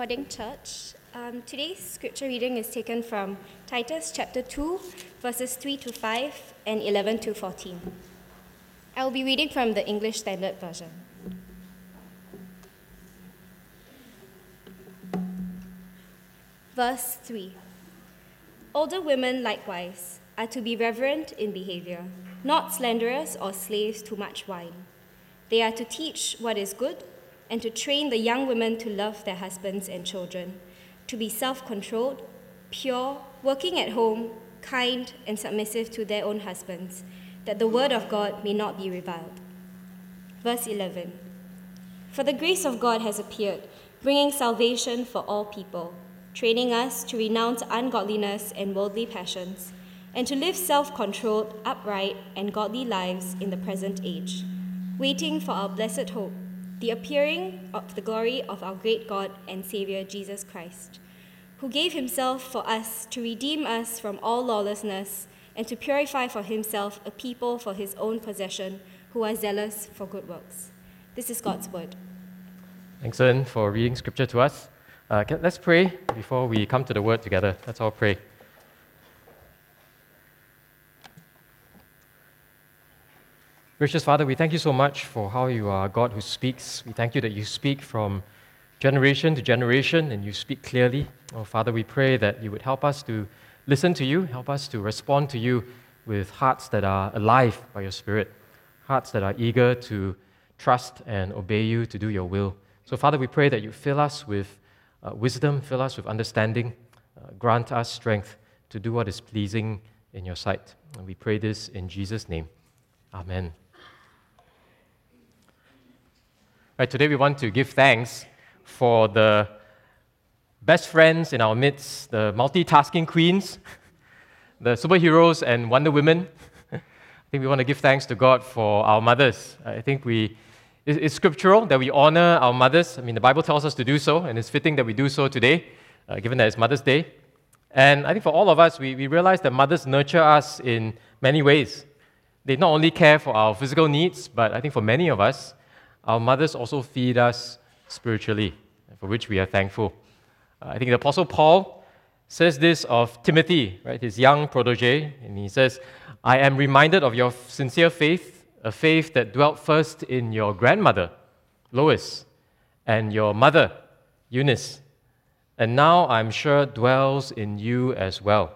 morning, church. Um, today's scripture reading is taken from Titus chapter 2, verses 3 to 5 and 11 to 14. I will be reading from the English Standard Version. Verse 3 Older women likewise are to be reverent in behavior, not slanderers or slaves to much wine. They are to teach what is good and to train the young women to love their husbands and children, to be self controlled, pure, working at home, kind, and submissive to their own husbands, that the word of God may not be reviled. Verse 11 For the grace of God has appeared, bringing salvation for all people, training us to renounce ungodliness and worldly passions, and to live self controlled, upright, and godly lives in the present age, waiting for our blessed hope the appearing of the glory of our great God and Savior Jesus Christ, who gave himself for us to redeem us from all lawlessness and to purify for himself a people for his own possession who are zealous for good works. This is God's word. Thanks, Ern, for reading scripture to us. Uh, let's pray before we come to the word together. Let's all pray. Gracious Father, we thank you so much for how you are God who speaks. We thank you that you speak from generation to generation and you speak clearly. Oh, Father, we pray that you would help us to listen to you, help us to respond to you with hearts that are alive by your Spirit, hearts that are eager to trust and obey you, to do your will. So, Father, we pray that you fill us with uh, wisdom, fill us with understanding, uh, grant us strength to do what is pleasing in your sight. And we pray this in Jesus' name. Amen. Right, today we want to give thanks for the best friends in our midst, the multitasking queens, the superheroes and Wonder Women. I think we want to give thanks to God for our mothers. I think we, it's scriptural that we honor our mothers. I mean, the Bible tells us to do so, and it's fitting that we do so today, uh, given that it's Mother's Day. And I think for all of us, we, we realize that mothers nurture us in many ways. They not only care for our physical needs, but I think for many of us, our mothers also feed us spiritually, for which we are thankful. Uh, I think the Apostle Paul says this of Timothy, right, his young protege, and he says, I am reminded of your sincere faith, a faith that dwelt first in your grandmother, Lois, and your mother, Eunice, and now I'm sure dwells in you as well.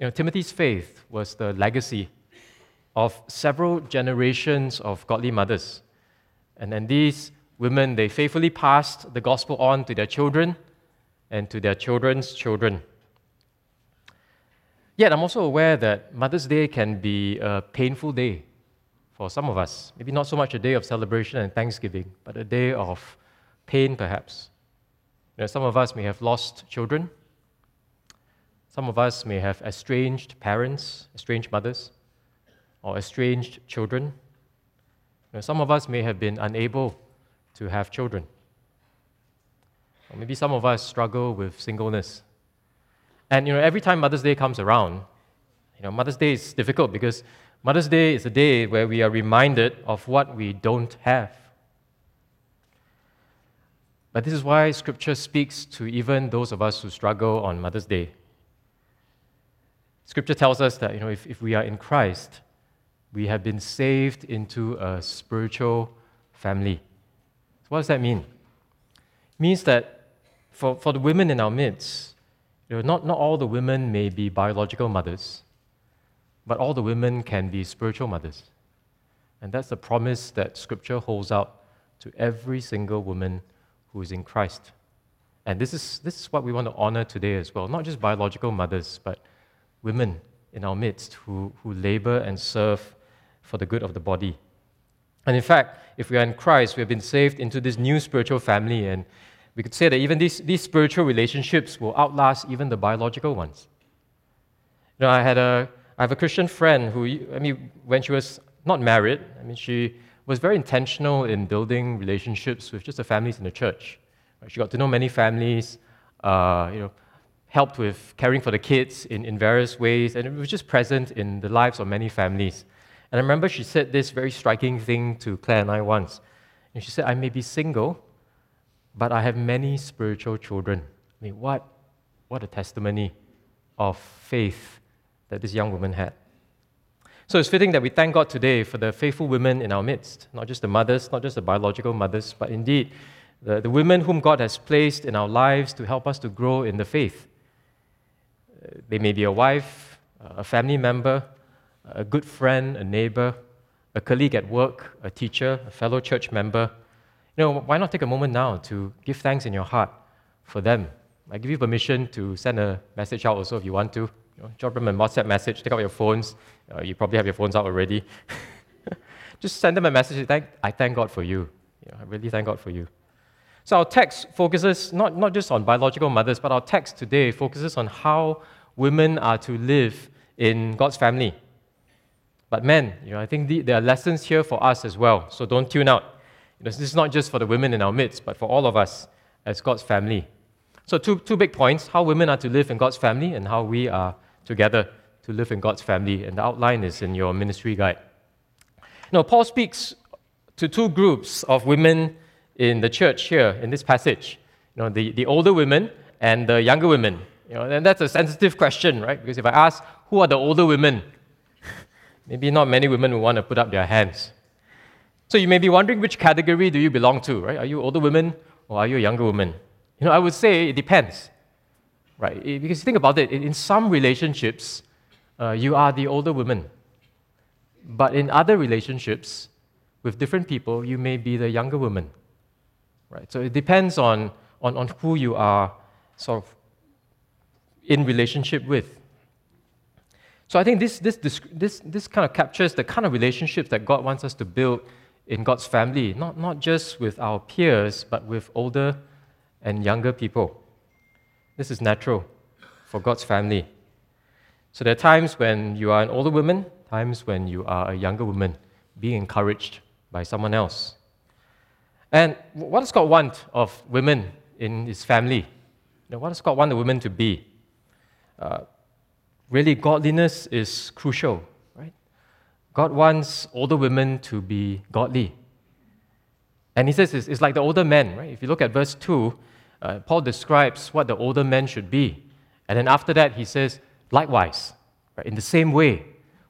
You know, Timothy's faith was the legacy of several generations of godly mothers and then these women, they faithfully passed the gospel on to their children and to their children's children. Yet I'm also aware that Mother's Day can be a painful day for some of us. Maybe not so much a day of celebration and thanksgiving, but a day of pain, perhaps. You know, some of us may have lost children. Some of us may have estranged parents, estranged mothers, or estranged children. Know, some of us may have been unable to have children. Or maybe some of us struggle with singleness. And you know, every time Mother's Day comes around, you know, Mother's Day is difficult because Mother's Day is a day where we are reminded of what we don't have. But this is why Scripture speaks to even those of us who struggle on Mother's Day. Scripture tells us that you know, if, if we are in Christ, we have been saved into a spiritual family. So what does that mean? It means that for, for the women in our midst, you know, not, not all the women may be biological mothers, but all the women can be spiritual mothers. And that's the promise that Scripture holds out to every single woman who is in Christ. And this is, this is what we want to honor today as well. Not just biological mothers, but women in our midst who, who labor and serve for the good of the body. And in fact, if we are in Christ, we have been saved into this new spiritual family, and we could say that even these, these spiritual relationships will outlast even the biological ones. You know, I had a I have a Christian friend who, I mean, when she was not married, I mean, she was very intentional in building relationships with just the families in the church. She got to know many families, uh, you know, helped with caring for the kids in, in various ways, and it was just present in the lives of many families. And I remember she said this very striking thing to Claire and I once. And she said, I may be single, but I have many spiritual children. I mean, what, what a testimony of faith that this young woman had. So it's fitting that we thank God today for the faithful women in our midst, not just the mothers, not just the biological mothers, but indeed the, the women whom God has placed in our lives to help us to grow in the faith. They may be a wife, a family member, a good friend, a neighbor, a colleague at work, a teacher, a fellow church member. You know, why not take a moment now to give thanks in your heart for them? I give you permission to send a message out also if you want to. You know, drop them a WhatsApp message, take out your phones. Uh, you probably have your phones out already. Just send them a message. Thank, I thank God for you. you know, I really thank God for you. So our text focuses not, not just on biological mothers, but our text today focuses on how women are to live in God's family. But men, you know, I think the, there are lessons here for us as well. So don't tune out. You know, this is not just for the women in our midst, but for all of us as God's family. So two, two big points, how women are to live in God's family and how we are together to live in God's family. And the outline is in your ministry guide. Now, Paul speaks to two groups of women in the church here in this passage. You know, the, the older women and the younger women. You know, and that's a sensitive question, right? Because if I ask, who are the older women? Maybe not many women will want to put up their hands. So you may be wondering which category do you belong to, right? Are you older women or are you a younger woman? You know, I would say it depends, right? Because think about it, in some relationships, uh, you are the older woman. But in other relationships with different people, you may be the younger woman. Right? So it depends on, on, on who you are sort of in relationship with. So I think this, this, this, this kind of captures the kind of relationships that God wants us to build in God's family, not, not just with our peers, but with older and younger people. This is natural for God's family. So there are times when you are an older woman, times when you are a younger woman, being encouraged by someone else. And what does God want of women in his family? What does God want the women to be? Uh, really, godliness is crucial, right? God wants older women to be godly. And he says it's, like the older men, right? If you look at verse 2, uh, Paul describes what the older men should be. And then after that, he says, likewise, right? in the same way,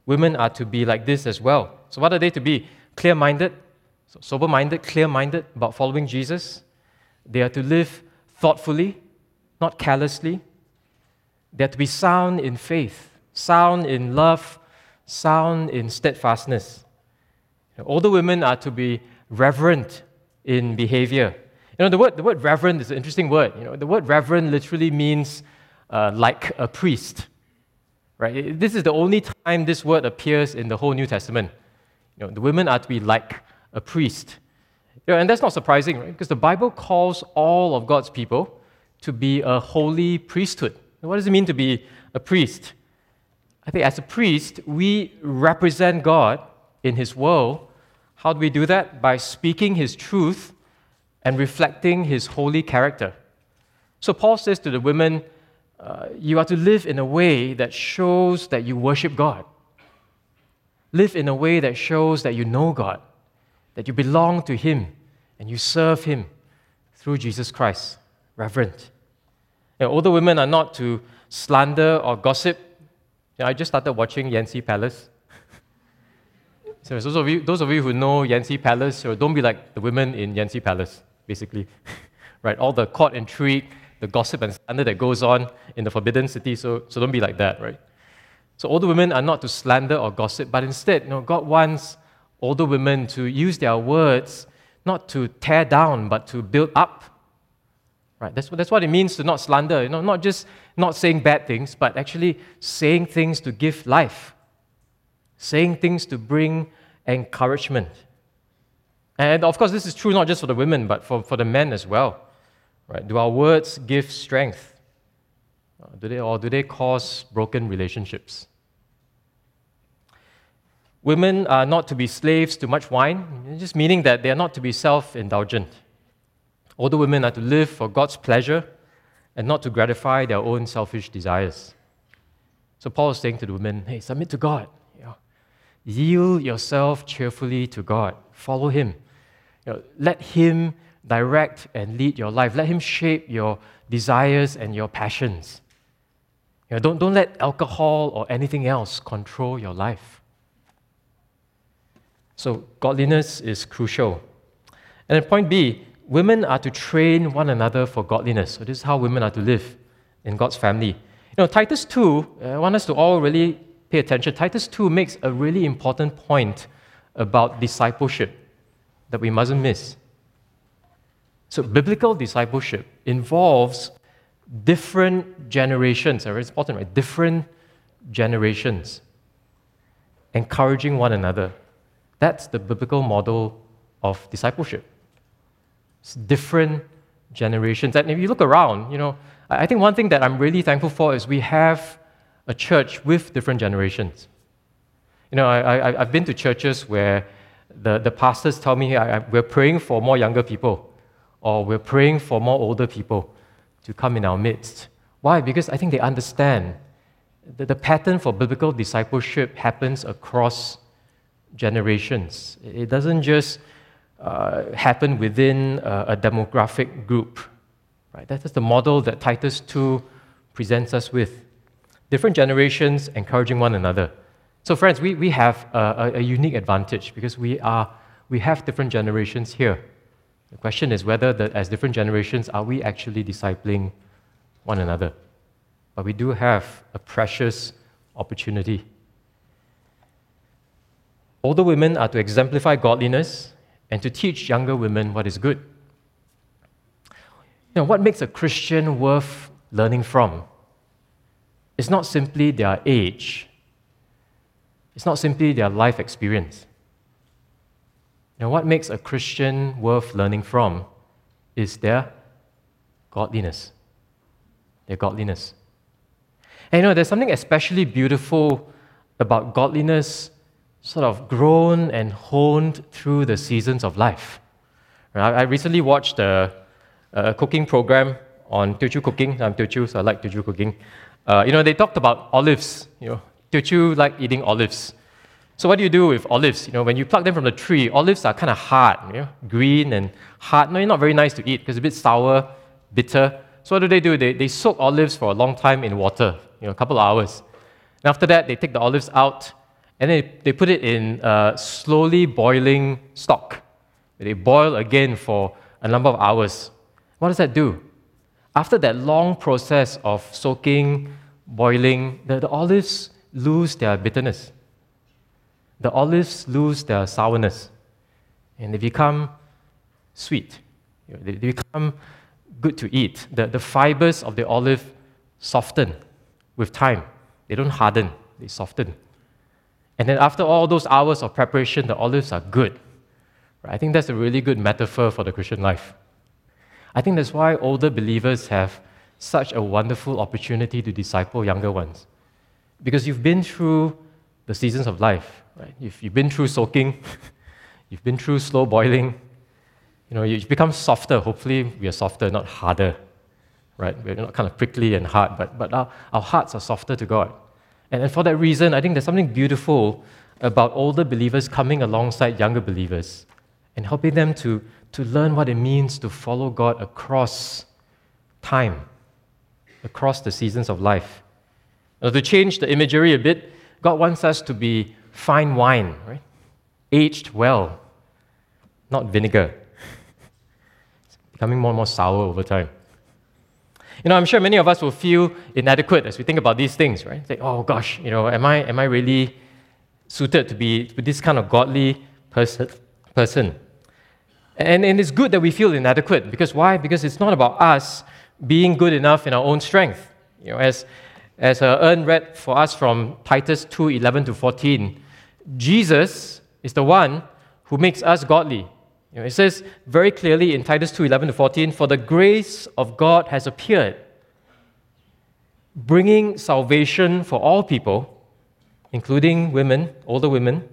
women are to be like this as well. So, what are they to be? Clear minded, sober minded, clear minded about following Jesus. They are to live thoughtfully, not carelessly. They we sound in faith, sound in love, sound in steadfastness. Older women are to be reverent in behavior. You know, the word, the word reverend is an interesting word. You know, the word reverend literally means uh, like a priest. Right? This is the only time this word appears in the whole New Testament. You know, the women are to be like a priest. You know, and that's not surprising, right? Because the Bible calls all of God's people to be a holy priesthood. What does it mean to be a priest? I think as a priest, we represent God in His world. How do we do that? By speaking His truth and reflecting His holy character. So Paul says to the women, uh, you are to live in a way that shows that you worship God. Live in a way that shows that you know God that you belong to Him and you serve Him through Jesus Christ. Reverent. You know, older women are not to slander or gossip. You know, I just started watching Yanxi Palace. so those of, you, those of you who know Yanxi Palace, don't be like the women in Yanxi Palace, basically. right? All the court intrigue, the gossip and slander that goes on in the Forbidden City, so, so don't be like that, right? So older women are not to slander or gossip, but instead, you know, God wants older women to use their words not to tear down, but to build up. Right? That's, that's what it means to not slander. You know, not just not saying bad things, but actually saying things to give life, saying things to bring encouragement. And of course, this is true not just for the women, but for, for the men as well. Right? Do our words give strength? Uh, do they, or do they cause broken relationships? Women are not to be slaves to much wine, just meaning that they are not to be self indulgent. Older women are to live for God's pleasure and not to gratify their own selfish desires. So Paul is saying to the women, hey, submit to God. You know, yield yourself cheerfully to God. Follow Him. You know, let Him direct and lead your life. Let Him shape your desires and your passions. You know, don't, don't let alcohol or anything else control your life. So, godliness is crucial. And then, point B women are to train one another for godliness. So, this is how women are to live in God's family. You know, Titus 2, uh, I want us to all really pay attention. Titus 2 makes a really important point about discipleship that we mustn't miss. So, biblical discipleship involves different generations. Very important, right? Different generations encouraging one another. That's the biblical model of discipleship. Different generations. And if you look around, you know, I think one thing that I'm really thankful for is we have a church with different generations. You know, I, I, have been to churches where the, the pastors tell me I, I, we're praying for more younger people, or we're praying for more older people to come in our midst. Why? Because I think they understand that the pattern for biblical discipleship happens across generations. It doesn't just uh, happen within a, a, demographic group. Right? That is the model that Titus 2 presents us with. Different generations encouraging one another. So, friends, we, we have a, a, unique advantage because we, are, we have different generations here. The question is whether, the, as different generations, are we actually discipling one another? But we do have a precious opportunity. Older women are to exemplify godliness and to teach younger women what is good. You know, what makes a Christian worth learning from? It's not simply their age, it's not simply their life experience. Now, what makes a Christian worth learning from is their godliness. Their godliness. And you know, there's something especially beautiful about godliness, sort of grown and honed through the seasons of life. I recently watched a, a cooking program on Teochew cooking. I'm Teochew, so I like Teochew cooking. Uh, you know, they talked about olives. You know, Teochew like eating olives. So what do you do with olives? You know, when you pluck them from the tree, olives are kind of hard, you know, green and hard. No, not very nice to eat because it's a bit sour, bitter. So what do they do? They, they soak olives for a long time in water, you know, a couple of hours. And after that, they take the olives out and then they put it in slowly boiling stock. They boil again for a number of hours. What does that do? After that long process of soaking, boiling, the, the olives lose their bitterness the olives lose their sourness and they become sweet. They become good to eat. The, the fibers of the olive soften with time. They don't harden, they soften. And then after all those hours of preparation, the olives are good. I think that's a really good metaphor for the Christian life. I think that's why older believers have such a wonderful opportunity to disciple younger ones. Because you've been through the seasons of life. Right? If you've been through soaking, you've been through slow boiling, you know, you become softer. Hopefully, we are softer, not harder. Right? We're not kind of prickly and hard, but, but our, our hearts are softer to God. And, and for that reason, I think there's something beautiful about older believers coming alongside younger believers and helping them to, to learn what it means to follow God across time, across the seasons of life. Now, to change the imagery a bit, God wants us to be fine wine, right? Aged well, not vinegar. it's becoming more and more sour over time. You know, I'm sure many of us will feel inadequate as we think about these things, right? Say, oh gosh, you know, am I, am I really suited to be this kind of godly person? person? And, and it's good that we feel inadequate because why? Because it's not about us being good enough in our own strength. You know, as, as Ern read for us from Titus 2 11 to 14, Jesus is the one who makes us godly. You know, it says very clearly in Titus 2 11 to 14, For the grace of God has appeared, bringing salvation for all people, including women, older women,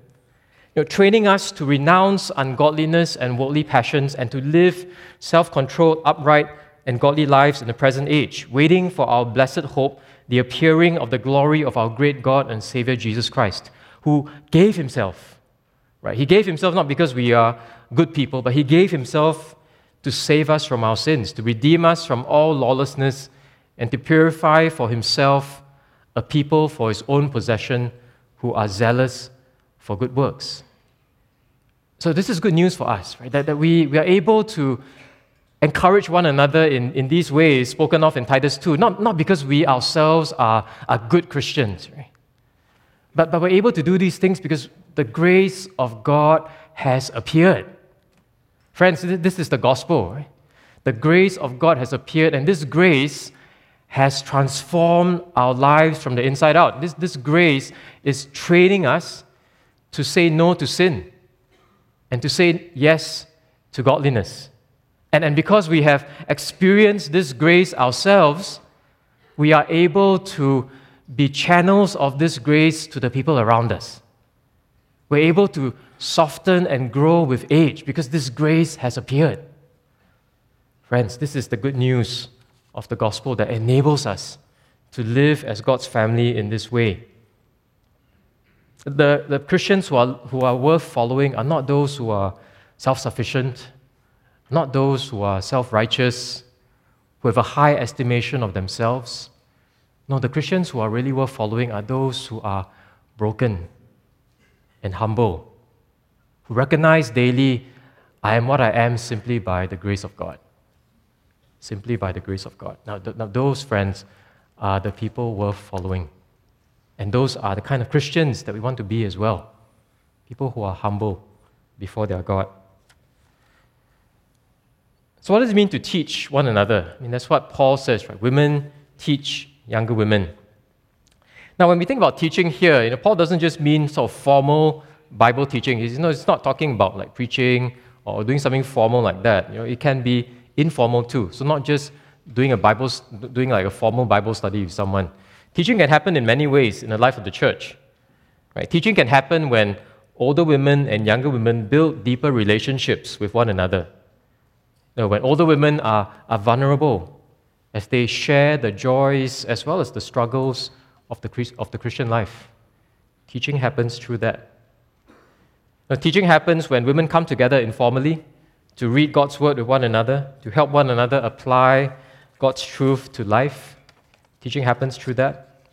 you know, training us to renounce ungodliness and worldly passions and to live self controlled, upright, and godly lives in the present age, waiting for our blessed hope, the appearing of the glory of our great God and Savior Jesus Christ who gave himself. Right? He gave himself not because we are good people, but he gave himself to save us from our sins, to redeem us from all lawlessness, and to purify for himself a people for his own possession who are zealous for good works. So, this is good news for us, right? That, that we, we are able to encourage one another in, in these ways spoken of in Titus 2, not, not because we ourselves are, are good Christians, right? But, but we're able to do these things because the grace of God has appeared. Friends, this is the gospel. Right? The grace of God has appeared, and this grace has transformed our lives from the inside out. This, this grace is training us to say no to sin and to say yes to godliness. And, and because we have experienced this grace ourselves, we are able to be channels of this grace to the people around us. We're able to soften and grow with age because this grace has appeared. Friends, this is the good news of the gospel that enables us to live as God's family in this way. The, the Christians who are, who are worth following are not those who are self sufficient, not those who are self righteous, who have a high estimation of themselves. No, the Christians who are really worth following are those who are broken and humble, who recognize daily, I am what I am simply by the grace of God simply by the grace of God. Now, th- now, those friends are the people worth following. And those are the kind of Christians that we want to be as well. People who are humble before their God. So, what does it mean to teach one another? I mean, that's what Paul says, right? Women teach younger women. Now, when we think about teaching here, you know, Paul doesn't just mean sort of formal Bible teaching. He's, you know, it's not talking about like preaching or doing something formal like that. You know, it can be informal too. So not just doing a Bible, doing like a formal Bible study with someone. Teaching can happen in many ways in the life of the church. Right? Teaching can happen when older women and younger women build deeper relationships with one another. You know, when older women are, are vulnerable as they share the joys as well as the struggles of the, of the Christian life. Teaching happens through that. Now, teaching happens when women come together informally to read God's word with one another, to help one another apply God's truth to life. Teaching happens through that.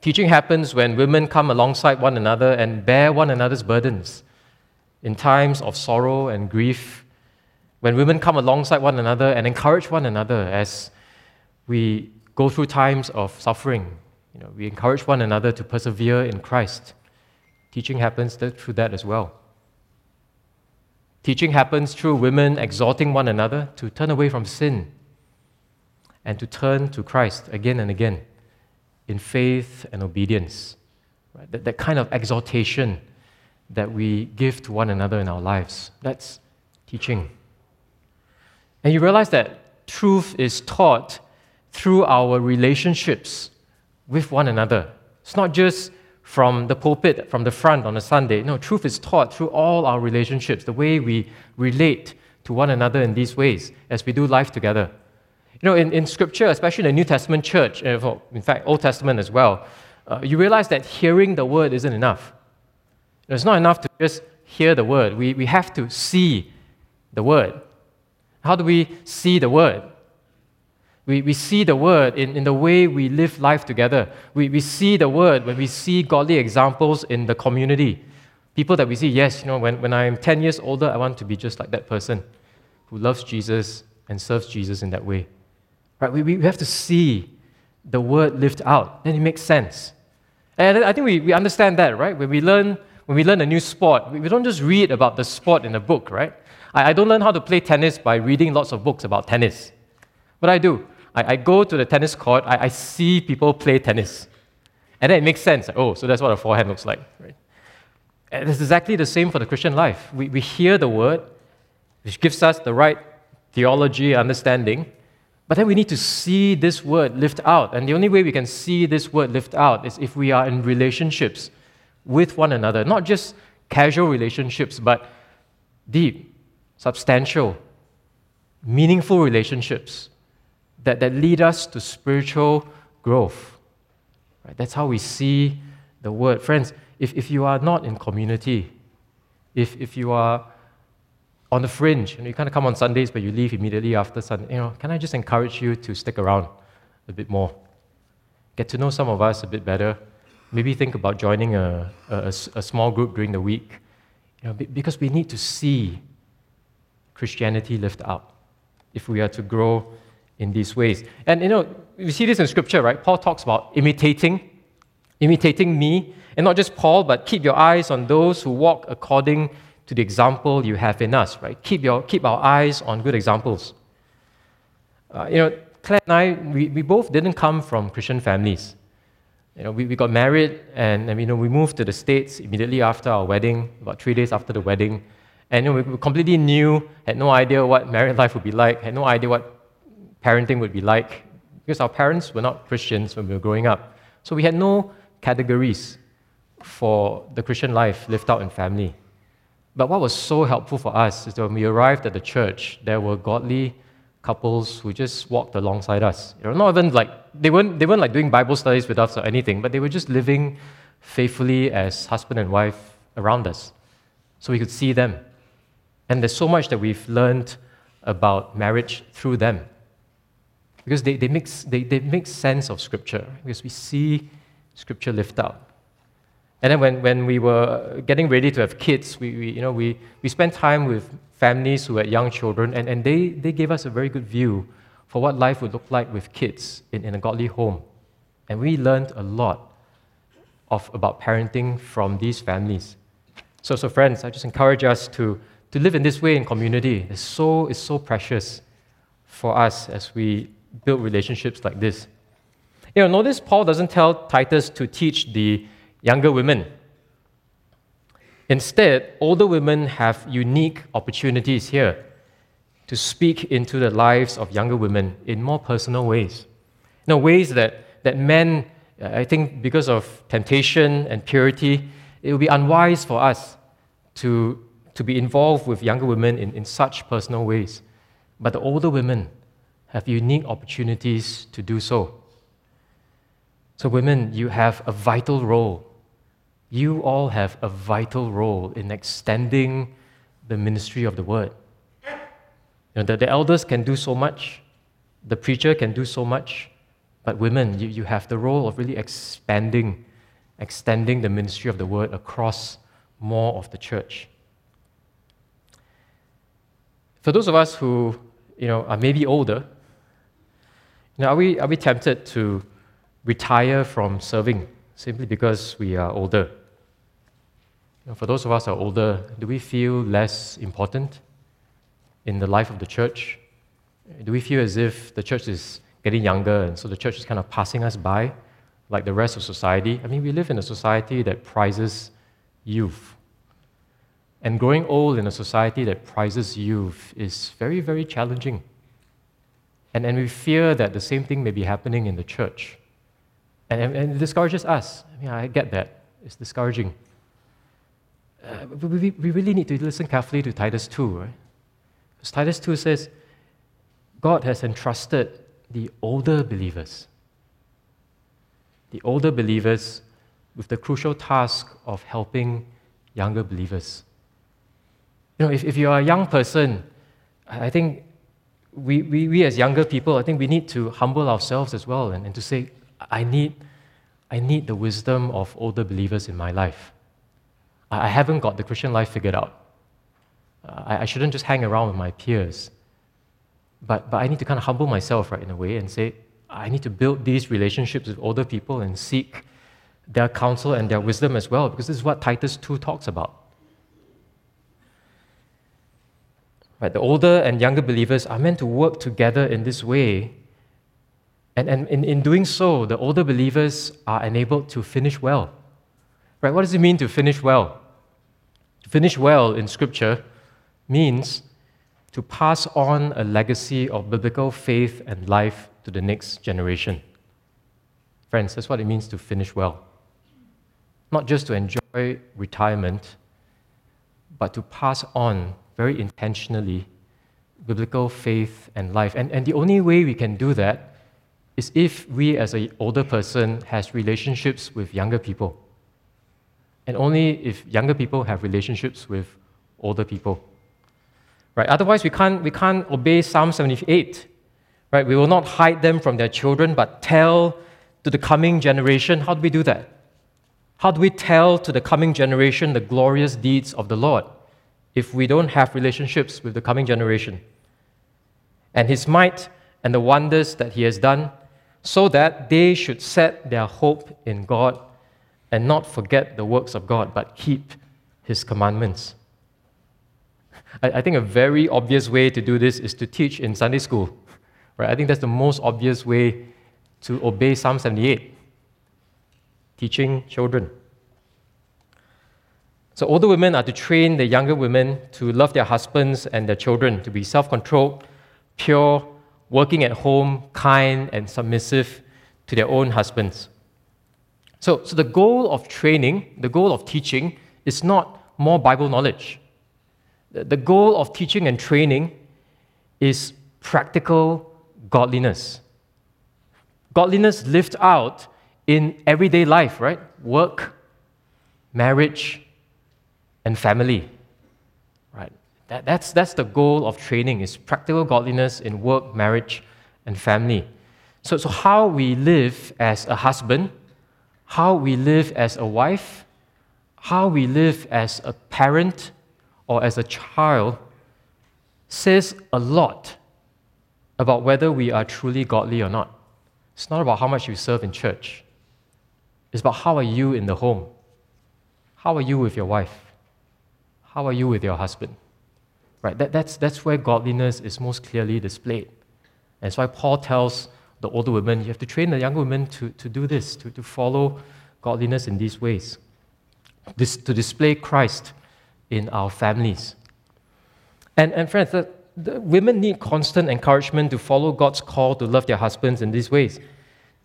Teaching happens when women come alongside one another and bear one another's burdens in times of sorrow and grief. When women come alongside one another and encourage one another as we go through times of suffering, you know, we encourage one another to persevere in Christ. Teaching happens through that as well. Teaching happens through women exhorting one another to turn away from sin and to turn to Christ again and again in faith and obedience. Right? That, that kind of exhortation that we give to one another in our lives. That's teaching. And you realize that truth is taught through our relationships with one another. It's not just from the pulpit, from the front on a Sunday. No, truth is taught through all our relationships, the way we relate to one another in these ways as we do life together. You know, in, in Scripture, especially in the New Testament church, uh, in fact, Old Testament as well, uh, you realize that hearing the word isn't enough. It's not enough to just hear the word. We, we have to see the word. How do we see the word? We, we see the word in, in the way we live life together. We, we see the word when we see godly examples in the community. People that we see, yes, you know, when, when I'm 10 years older, I want to be just like that person who loves Jesus and serves Jesus in that way. Right? We, we have to see the word lived out. Then it makes sense. And I think we, we understand that, right? When we learn when we learn a new sport, we, we don't just read about the sport in a book, right? I, I don't learn how to play tennis by reading lots of books about tennis. What I do, I, I go to the tennis court, I, I see people play tennis. And then it makes sense. Oh, so that's what a forehand looks like. Right? And it's exactly the same for the Christian life. We, we hear the word, which gives us the right theology, understanding, but then we need to see this word lived out. And the only way we can see this word lived out is if we are in relationships with one another, not just casual relationships, but deep, substantial, meaningful relationships that, that lead us to spiritual growth. Right? That's how we see the word. Friends, if, if you are not in community, if, if you are on the fringe. You, know, you kind of come on Sundays, but you leave immediately after Sunday. You know, can I just encourage you to stick around a bit more? Get to know some of us a bit better. Maybe think about joining a, a, a small group during the week. You know, because we need to see Christianity lived out if we are to grow in these ways. And you know, we see this in Scripture, right? Paul talks about imitating, imitating me, and not just Paul, but keep your eyes on those who walk according to the example you have in us, right? Keep, your, keep our eyes on good examples. Uh, you know, Claire and I, we, we both didn't come from Christian families. You know, we, we got married and, and you know, we moved to the States immediately after our wedding, about three days after the wedding. And you know, we were completely new, had no idea what married life would be like, had no idea what parenting would be like, because our parents were not Christians when we were growing up. So we had no categories for the Christian life lived out in family. But what was so helpful for us is that when we arrived at the church, there were godly couples who just walked alongside us. You know, not even like they weren't they weren't like doing Bible studies with us or anything, but they were just living faithfully as husband and wife around us. So we could see them. And there's so much that we've learned about marriage through them. Because they, they, make, they, they make sense of Scripture, because we see Scripture lift out. And then when, when we were getting ready to have kids, we, we, you know, we, we spent time with families who had young children, and, and they, they gave us a very good view for what life would look like with kids in, in a godly home. And we learned a lot of, about parenting from these families. So, so friends, I just encourage us to, to live in this way in community. It's so, it's so precious for us as we build relationships like this. You know, notice Paul doesn't tell Titus to teach the younger women. Instead, older women have unique opportunities here to speak into the lives of younger women in more personal ways. You know, ways that, that men, I think, because of temptation and purity, it would be unwise for us to, to be involved with younger women in, in such personal ways. But the older women have unique opportunities to do so. So, women, you have a vital role you all have a vital role in extending the ministry of the word. You know, the, the elders can do so much, the preacher can do so much, but women, you, you have the role of really expanding, extending the ministry of the word across more of the church. For those of us who you know, are maybe older, know, are, we, are we tempted to retire from serving? simply because we are older. Know, for those of us who are older, do we feel less important in the life of the church? Do we feel as if the church is getting younger and so the church is kind of passing us by like the rest of society? I mean, we live in a society that prizes youth. And growing old in a society that prizes youth is very, very challenging. And, and we fear that the same thing may be happening in the church. And, and it discourages us. I mean, I get that. It's discouraging. Uh, we, we really need to listen carefully to Titus 2, right? Because Titus 2 says, God has entrusted the older believers, the older believers, with the crucial task of helping younger believers. You know, if, if you are a young person, I think we, we, we as younger people, I think we need to humble ourselves as well and, and to say, I need, I need the wisdom of older believers in my life. I, haven't got the Christian life figured out. I, I shouldn't just hang around with my peers. But, but I need to kind of humble myself, right, in a way, and say, I need to build these relationships with older people and seek their counsel and their wisdom as well, because this is what Titus 2 talks about. Right, the older and younger believers are meant to work together in this way and, and in, in doing so, the older believers are enabled to finish well. Right? What does it mean to finish well? To finish well in Scripture means to pass on a legacy of biblical faith and life to the next generation. Friends, that's what it means to finish well. Not just to enjoy retirement, but to pass on very intentionally biblical faith and life. And, and the only way we can do that is if we as an older person has relationships with younger people. And only if younger people have relationships with older people. Right? Otherwise, we can't, we can't obey Psalm 78. Right? We will not hide them from their children, but tell to the coming generation. How do we do that? How do we tell to the coming generation the glorious deeds of the Lord if we don't have relationships with the coming generation? And his might and the wonders that he has done, so that they should set their hope in God and not forget the works of God, but keep his commandments. I, think a very obvious way to do this is to teach in Sunday school. Right? I think that's the most obvious way to obey Psalm 78 teaching children. So, older women are to train the younger women to love their husbands and their children, to be self controlled, pure, working at home, kind, and submissive to their own husbands. So, so the goal of training, the goal of teaching, is not more Bible knowledge. The goal of teaching and training is practical godliness. Godliness lived out in everyday life, right? Work, marriage, and family. Right? That, that's, that's the goal of training is practical godliness in work, marriage, and family. So, so how we live as a husband, how we live as a wife, how we live as a parent or as a child says a lot about whether we are truly godly or not. It's not about how much you serve in church. It's about how are you in the home? How are you with your wife? How are you with your husband? Right? That, that's, that's where godliness is most clearly displayed. And why Paul tells the older women, you have to train the younger women to, to do this, to, to follow godliness in these ways, this, to display Christ in our families. And, and friends, the, the women need constant encouragement to follow God's call to love their husbands in these ways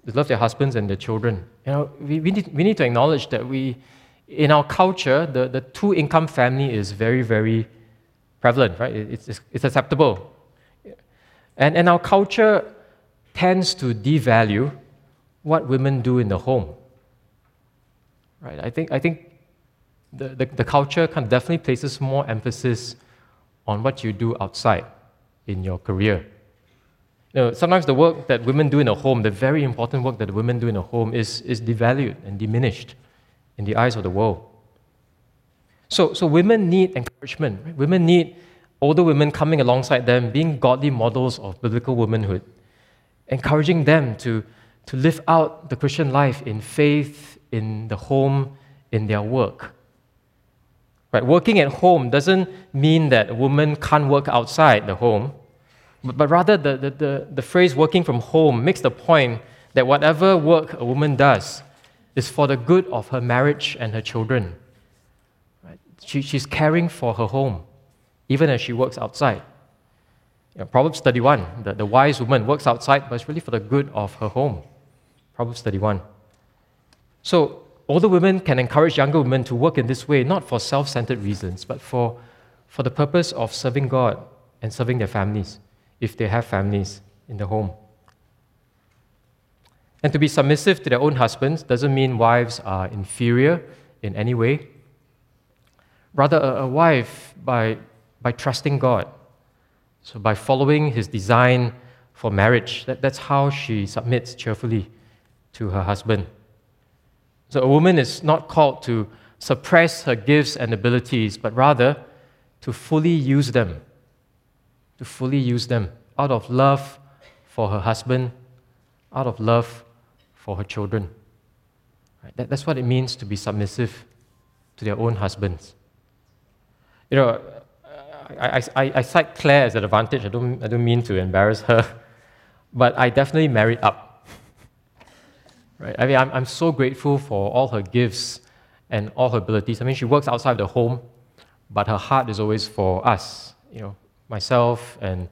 to love their husbands and their children. You know, we, we, need, we need to acknowledge that we, in our culture, the, the two income family is very, very prevalent, right? It's, it's, it's acceptable. And, and our culture tends to devalue what women do in the home. Right? I think, I think the, the, the culture kind of definitely places more emphasis on what you do outside in your career. You know, sometimes the work that women do in a home, the very important work that women do in a home, is, is devalued and diminished in the eyes of the world. So, so women need encouragement. Right? Women need older women coming alongside them, being godly models of biblical womanhood, encouraging them to, to live out the Christian life in faith, in the home, in their work. Right? Working at home doesn't mean that a woman can't work outside the home. But, but rather, the, the, the, the phrase working from home makes the point that whatever work a woman does is for the good of her marriage and her children. Right? She, she's caring for her home, even as she works outside. You know, Proverbs 31, the, the wise woman works outside, but it's really for the good of her home. Proverbs 31. So, older women can encourage younger women to work in this way, not for self centered reasons, but for, for the purpose of serving God and serving their families if they have families in the home. And to be submissive to their own husbands doesn't mean wives are inferior in any way. Rather, a, wife, by, by trusting God, so by following His design for marriage, that, that's how she submits cheerfully to her husband. So a woman is not called to suppress her gifts and abilities, but rather to fully use them to fully use them out of love for her husband, out of love for her children. Right? That, that's what it means to be submissive to their own husbands. You know, I, I, I cite Claire as an advantage. I don't, I don't mean to embarrass her, but I definitely married up. right? I mean, I'm, I'm so grateful for all her gifts and all her abilities. I mean, she works outside the home, but her heart is always for us, you know, myself and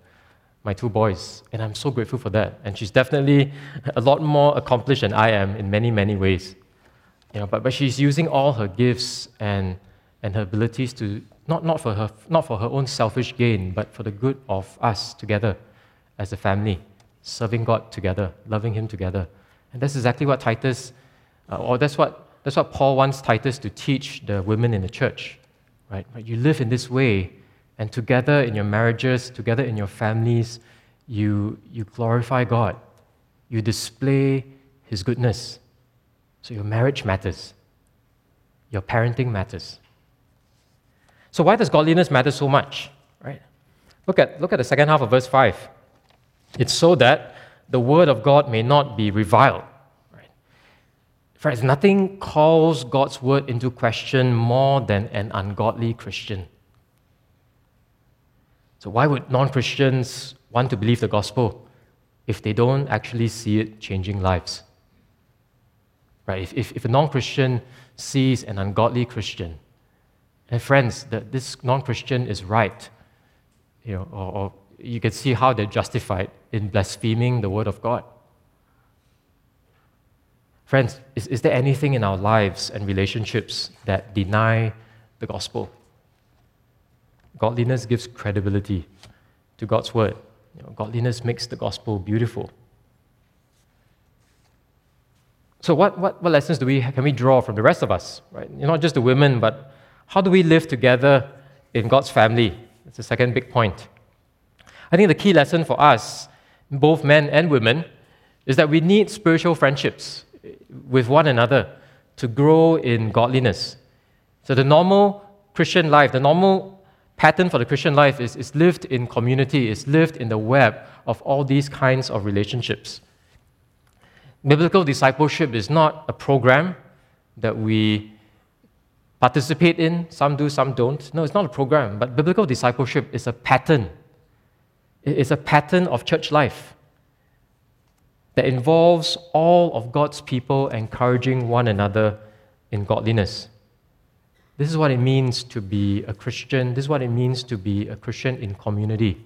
my two boys. And I'm so grateful for that. And she's definitely a lot more accomplished than I am in many, many ways. You know, but, but she's using all her gifts and, and her abilities to, not, not, for her, not for her own selfish gain, but for the good of us together as a family, serving God together, loving Him together. And that's exactly what Titus, uh, or that's what, that's what Paul wants Titus to teach the women in the church. Right? You live in this way And together in your marriages, together in your families, you, you glorify God. You display His goodness. So your marriage matters, your parenting matters. So, why does godliness matter so much? Right? Look at, look at the second half of verse 5. It's so that the word of God may not be reviled. Right? Friends, nothing calls God's word into question more than an ungodly Christian. So, why would non Christians want to believe the gospel if they don't actually see it changing lives? Right? If, if, if a non Christian sees an ungodly Christian, and friends, that this non Christian is right, you know, or, or you can see how they're justified in blaspheming the word of God. Friends, is, is there anything in our lives and relationships that deny the gospel? Godliness gives credibility to God's word. You know, godliness makes the gospel beautiful. So, what, what, what lessons do we, can we draw from the rest of us? Right? You're Not just the women, but how do we live together in God's family? That's the second big point. I think the key lesson for us, both men and women, is that we need spiritual friendships with one another to grow in godliness. So, the normal Christian life, the normal pattern for the Christian life is, is lived in community, is lived in the web of all these kinds of relationships. Biblical discipleship is not a program that we participate in, some do, some don't. No, it's not a program, but biblical discipleship is a pattern. It's a pattern of church life that involves all of God's people encouraging one another in godliness. This is what it means to be a Christian. This is what it means to be a Christian in community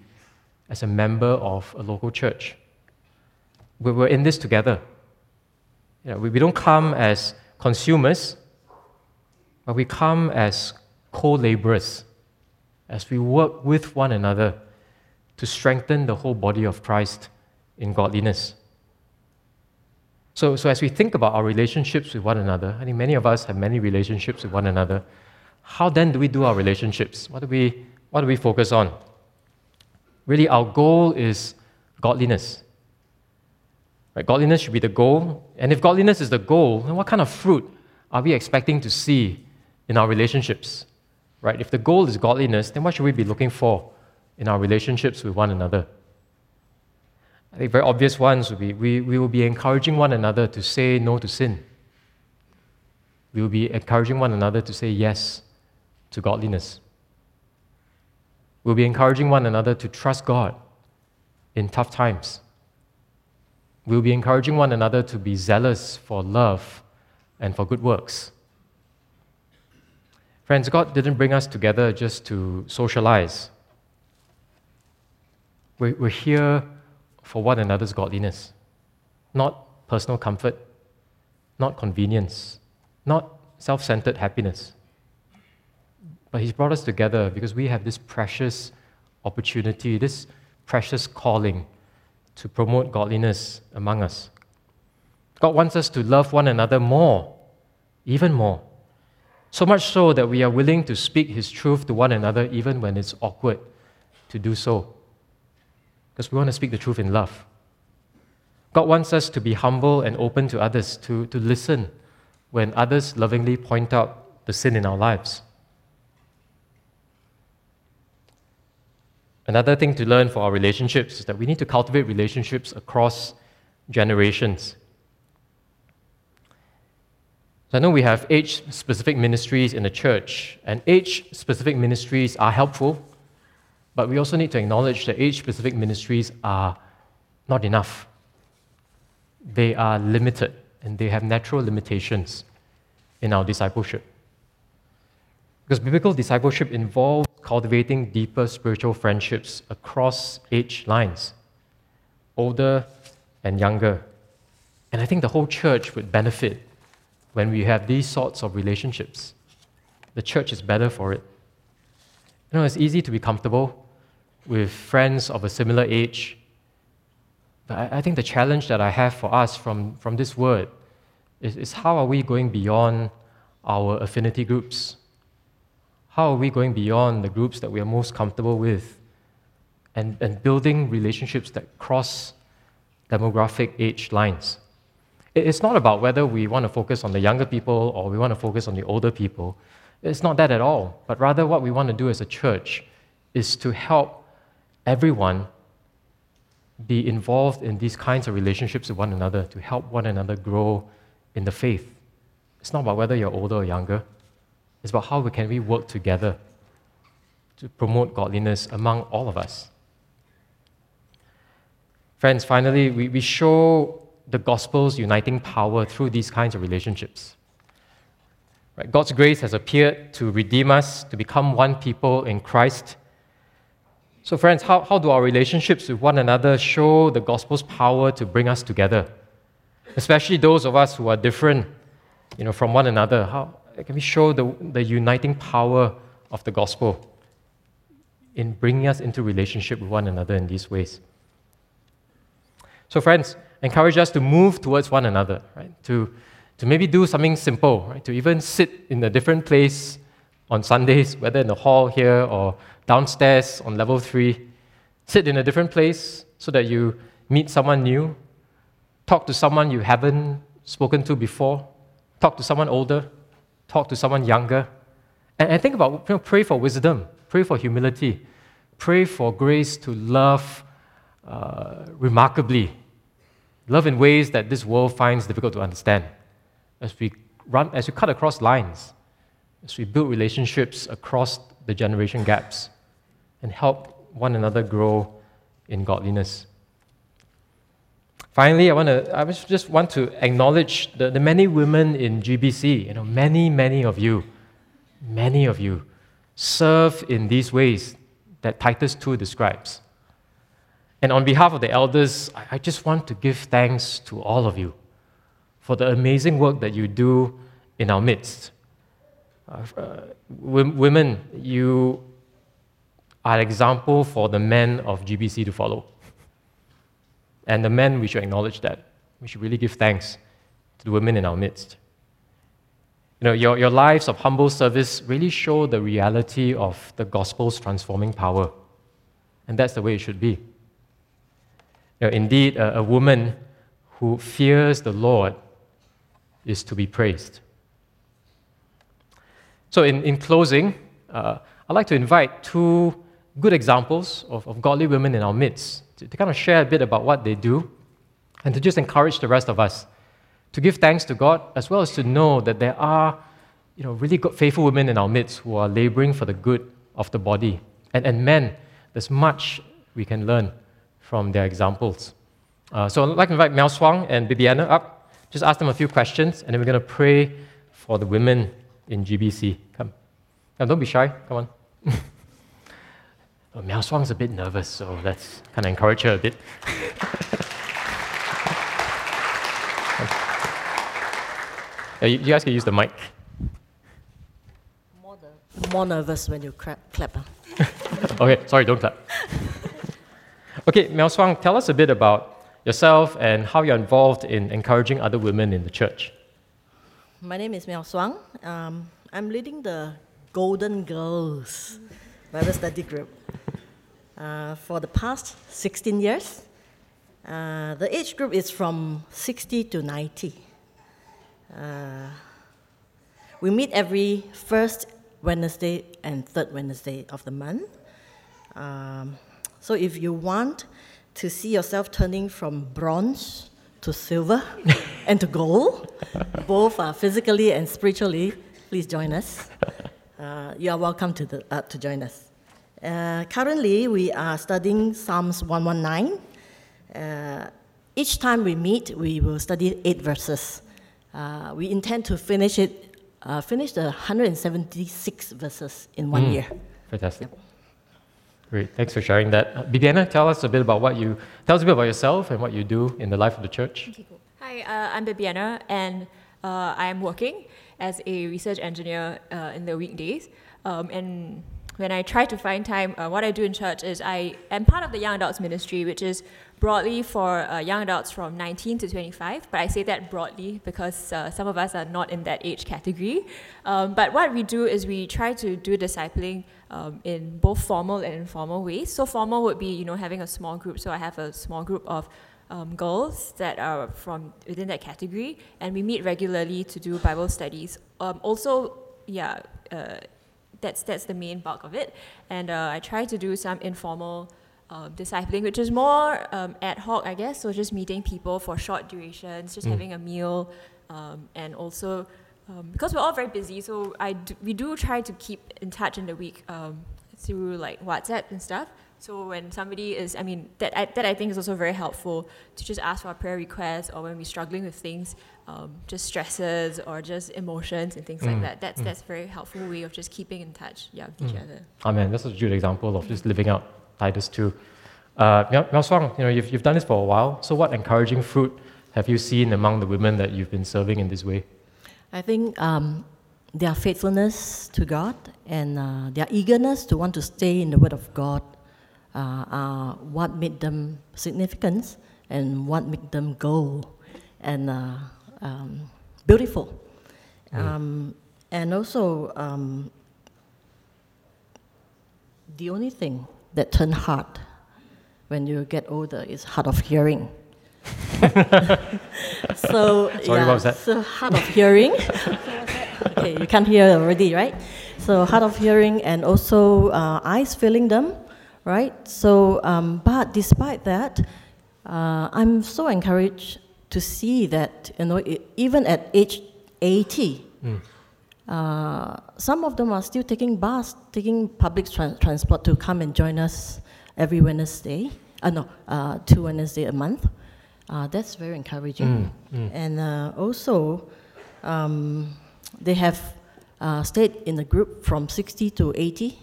as a member of a local church. We're in this together. You know, we don't come as consumers, but we come as co laborers as we work with one another to strengthen the whole body of Christ in godliness. So, so as we think about our relationships with one another, I think many of us have many relationships with one another. How then do we do our relationships? What do we, what do we focus on? Really, our goal is godliness. Right? Godliness should be the goal. And if godliness is the goal, then what kind of fruit are we expecting to see in our relationships? Right? If the goal is godliness, then what should we be looking for in our relationships with one another? I think very obvious ones would be we, we will be encouraging one another to say no to sin. We will be encouraging one another to say yes to godliness. We'll be encouraging one another to trust God in tough times. We'll be encouraging one another to be zealous for love and for good works. Friends, God didn't bring us together just to socialize. We're, here for one another's godliness, not personal comfort, not convenience, not self centered happiness. But He's brought us together because we have this precious opportunity, this precious calling to promote godliness among us. God wants us to love one another more, even more. So much so that we are willing to speak His truth to one another even when it's awkward to do so. Because we want to speak the truth in love. God wants us to be humble and open to others, to, to listen when others lovingly point out the sin in our lives. Another thing to learn for our relationships is that we need to cultivate relationships across generations. So I know we have age specific ministries in the church, and age specific ministries are helpful, but we also need to acknowledge that age specific ministries are not enough. They are limited, and they have natural limitations in our discipleship. Because biblical discipleship involves cultivating deeper spiritual friendships across age lines, older and younger. And I think the whole church would benefit when we have these sorts of relationships. The church is better for it. You know, it's easy to be comfortable with friends of a similar age. But I, think the challenge that I have for us from, from this word is, is how are we going beyond our affinity groups? How are we going beyond the groups that we are most comfortable with and, and building relationships that cross demographic age lines? It's not about whether we want to focus on the younger people or we want to focus on the older people. It's not that at all. But rather, what we want to do as a church is to help everyone be involved in these kinds of relationships with one another, to help one another grow in the faith. It's not about whether you're older or younger, it's about how we can we work together to promote godliness among all of us. Friends, finally, we, we show the gospel's uniting power through these kinds of relationships. Right? God's grace has appeared to redeem us, to become one people in Christ. So, friends, how, how do our relationships with one another show the gospel's power to bring us together? Especially those of us who are different you know, from one another. How can we show the, the uniting power of the gospel in bringing us into relationship with one another in these ways? So, friends, encourage us to move towards one another, right? To, to maybe do something simple, right? To even sit in a different place on Sundays, whether in the hall here or downstairs on level three. Sit in a different place so that you meet someone new, talk to someone you haven't spoken to before, talk to someone older, talk to someone younger. And, and think about, you know, pray for wisdom, pray for humility, pray for grace to love uh, remarkably Love in ways that this world finds difficult to understand. As we run, as we cut across lines, as we build relationships across the generation gaps, and help one another grow in godliness. Finally, I want to I just want to acknowledge the, the many women in GBC. You know, many, many of you, many of you serve in these ways that Titus 2 describes. And on behalf of the elders, I just want to give thanks to all of you for the amazing work that you do in our midst. Uh, uh, women, you are an example for the men of GBC to follow. And the men, we should acknowledge that. We should really give thanks to the women in our midst. You know, your, your lives of humble service really show the reality of the gospel's transforming power. And that's the way it should be. You know, indeed, a, a woman who fears the Lord is to be praised. So, in, in closing, uh, I'd like to invite two good examples of, of godly women in our midst to, to kind of share a bit about what they do and to just encourage the rest of us to give thanks to God as well as to know that there are you know, really good, faithful women in our midst who are laboring for the good of the body. And, and men, there's much we can learn from their examples. Uh, so I'd like to invite Mel Swang and Bibiana up. Just ask them a few questions, and then we're going to pray for the women in GBC. Come. Now, don't be shy. Come on. oh, Mel Swang's a bit nervous, so let's kind of encourage her a bit. you guys can use the mic. More, the, more nervous when you clap. clap okay, sorry, don't clap. Okay, Mel Swang, tell us a bit about yourself and how you're involved in encouraging other women in the church. My name is Mel Swang. Um, I'm leading the Golden Girls Bible Study Group. Uh, for the past 16 years, uh, the age group is from 60 to 90. Uh, we meet every first Wednesday and third Wednesday of the month. Um, so if you want to see yourself turning from bronze to silver and to gold, both uh, physically and spiritually, please join us. Uh, you are welcome to, the, uh, to join us. Uh, currently, we are studying Psalms 119. Uh, each time we meet, we will study eight verses. Uh, we intend to finish it, finish the 176 verses in one mm, year. Fantastic. Yep. Great, thanks for sharing that. Uh, Bibiana, tell us a bit about what you, tell us a bit about yourself and what you do in the life of the church. Okay, cool. Hi, uh, I'm Bibiana, and uh, I'm working as a research engineer uh, in the weekdays. Um, and when I try to find time, uh, what I do in church is I am part of the young adults ministry, which is broadly for uh, young adults from 19 to 25. But I say that broadly because uh, some of us are not in that age category. Um, but what we do is we try to do discipling um, in both formal and informal ways. So formal would be, you know, having a small group. So I have a small group of um, girls that are from within that category, and we meet regularly to do Bible studies. Um, also, yeah, uh, that's that's the main bulk of it. And uh, I try to do some informal uh, discipling, which is more um, ad hoc, I guess. So just meeting people for short durations, just Mm. having a meal, um, and also um, because we're all very busy, so I do, we do try to keep in touch in the week um, through like WhatsApp and stuff. So when somebody is, I mean, that I, that I think is also very helpful to just ask for a prayer request or when we're struggling with things, um, just stresses or just emotions and things like Mm, that. That's mm. that's a very helpful way of just keeping in touch, yeah, with each Mm. other. Amen. That's a good example of just living out Titus 2. Uh, Miao Miao Suang, you know, you've, you've done this for a while. So, what encouraging fruit have you seen among the women that you've been serving in this way? I think um, their faithfulness to God and uh, their eagerness to want to stay in the Word of God are what made them significant and what made them go and uh, um, beautiful. Um, and also, um, the only thing that turn hard when you get older is hard of hearing. so Sorry, yeah, that? So hard of hearing. okay, you can't hear already, right? So hard of hearing and also uh, eyes feeling them, right? So, um, but despite that, uh, I'm so encouraged to see that you know even at age 80, uh, some of them are still taking bus, taking public tran- transport to come and join us every Wednesday. Uh, no, uh, two Wednesday a month. Uh, that's very encouraging. And uh, also, um, they have uh, stayed in the group from 60 to 80,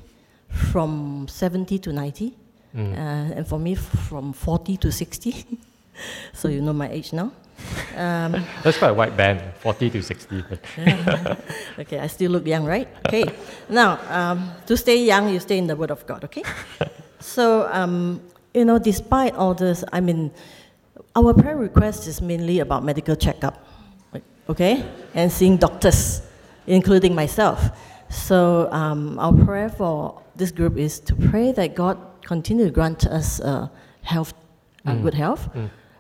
from 70 to 90, uh, and for me, from 40 to 60. so you know my age now. Um, That's quite a wide band, 40 to 60. okay, I still look young, right? Okay. now, um, to stay young, you stay in the Word of God, okay? so, um, you know, despite all this, I mean, our prayer request is mainly about medical checkup, okay? And seeing doctors, including myself. So, um, our prayer for this group is to pray that God continue to grant us uh, health, uh, good health.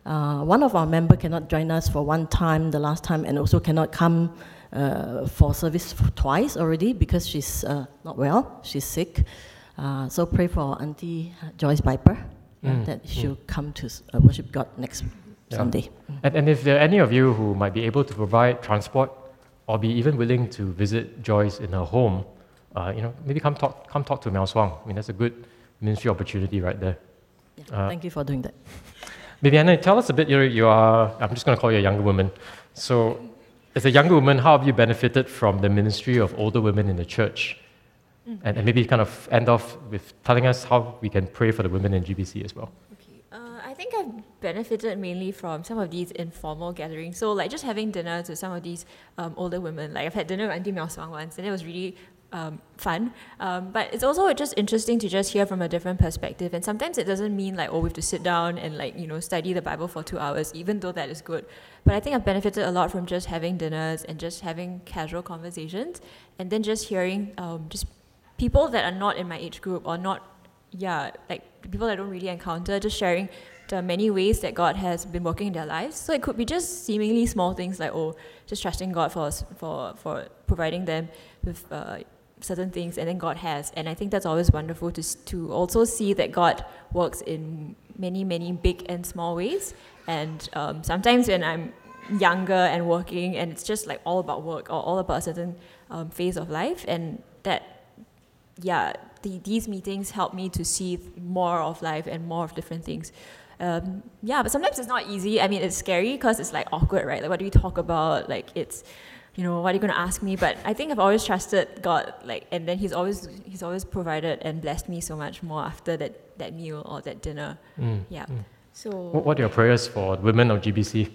Uh, one of our member cannot join us for one time, the last time, and also cannot come uh, for service twice already because she's uh, not well, she's sick. Uh, so pray for Auntie Joyce Piper Mm, that she'll come to uh, worship God next Yeah. Sunday. And, and if there are any of you who might be able to provide transport or be even willing to visit Joyce in her home, uh, you know, maybe come talk, come talk to Miao Swang. I mean, that's a good ministry opportunity right there. Yeah, Uh, thank you for doing that. Bibiana, tell us a bit. You're, you are, I'm just going to call you a younger woman. So, as a younger woman, how have you benefited from the ministry of older women in the church? And, and maybe kind of end off with telling us how we can pray for the women in GBC as well. Okay. Uh, I think I've benefited mainly from some of these informal gatherings. So, like just having dinner to some of these um, older women. Like I've had dinner with Auntie Miao Swang once, and it was really um, fun. Um, but it's also just interesting to just hear from a different perspective. And sometimes it doesn't mean like, oh, we have to sit down and like, you know, study the Bible for two hours, even though that is good. But I think I've benefited a lot from just having dinners and just having casual conversations, and then just hearing um, just people that are not in my age group or not yeah, like people I don't really encounter, just sharing the many ways that God has been working in their lives. So it could be just seemingly small things like oh, just trusting God for for for providing them with uh, certain things, and then God has. And I think that's always wonderful to to also see that God works in many many big and small ways. And um, sometimes when I'm younger and working, and it's just like all about work or all about a certain um, phase of life, and that yeah, the, these meetings help me to see more of life and more of different things. Um, yeah, but sometimes it's not easy. I mean, it's scary because it's like awkward, right? Like, what do we talk about? Like, it's, you know, what are you going to ask me? But I think I've always trusted God, like, and then He's always He's always provided and blessed me so much more after that that meal or that dinner. Mm. Yeah. Mm. So. What, what are your prayers for women of GBC?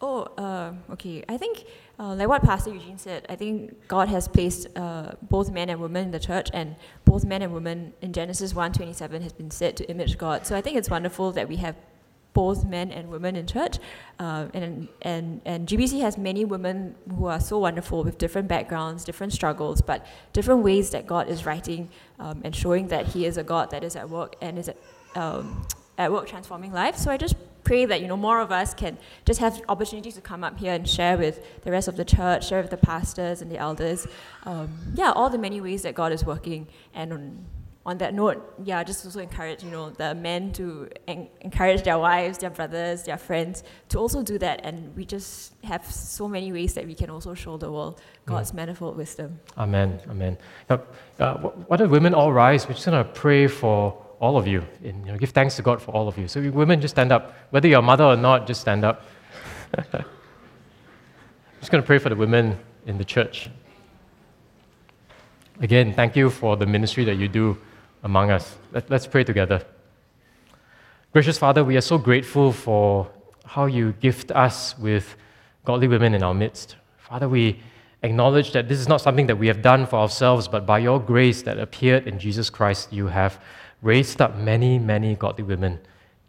Oh, uh, Uh, okay, I think, uh, like what Pastor Eugene said, I think God has placed uh, both men and women in the church, and both men and women in Genesis 1:27 has been said to image God. So I think it's wonderful that we have both men and women in church, uh, and and and GBC has many women who are so wonderful with different backgrounds, different struggles, but different ways that God is writing um, and showing that He is a God that is at work and is at, um, at work transforming lives. So I just pray that you know more of us can just have opportunities to come up here and share with the rest of the church, share with the pastors and the elders. Um, yeah, all the many ways that God is working. And on, that note, yeah, just also encourage you know the men to en- encourage their wives, their brothers, their friends to also do that. And we just have so many ways that we can also show the world God's manifold wisdom. Amen. Amen. Now, uh, wh- why don't women all rise? We're just going to pray for all of you and you know, give thanks to God for all of you. So, women, just stand up. Whether you're a mother or not, just stand up. I'm just going to pray for the women in the church. Again, thank you for the ministry that you do among us. Let, let's pray together. Gracious Father, we are so grateful for how you gift us with godly women in our midst. Father, we acknowledge that this is not something that we have done for ourselves, but by your grace that appeared in Jesus Christ, you have raised up many, many godly women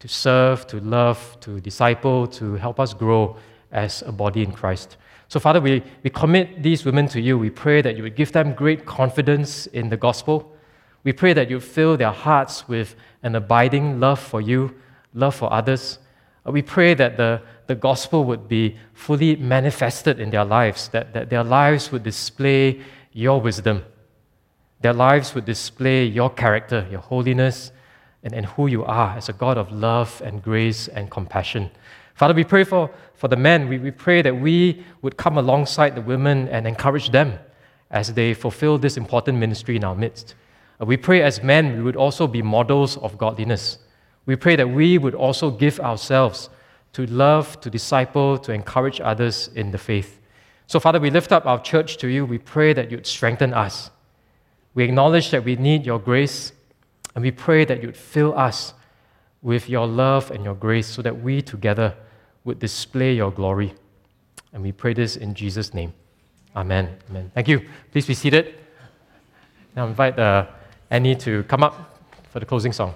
to serve, to love, to disciple, to help us grow as a body in Christ. So, Father, we, we commit these women to you. We pray that you would give them great confidence in the gospel. We pray that you fill their hearts with an abiding love for you, love for others. Uh, We pray that the, the gospel would be fully manifested in their lives, that, that their lives would display your wisdom. Their lives would display your character, your holiness, and, and who you are as a God of love and grace and compassion. Father, we pray for, for the men. We, we pray that we would come alongside the women and encourage them as they fulfill this important ministry in our midst. Uh, We pray as men, we would also be models of godliness. We pray that we would also give ourselves to love, to disciple, to encourage others in the faith. So, Father, we lift up our church to you. We pray that you'd strengthen us. We acknowledge that we need your grace, and we pray that you'd fill us with your love and your grace so that we together would display your glory. And we pray this in Jesus' name. Amen. Amen. Thank you. Please be seated. Now, invite uh, Annie to come up for the closing song.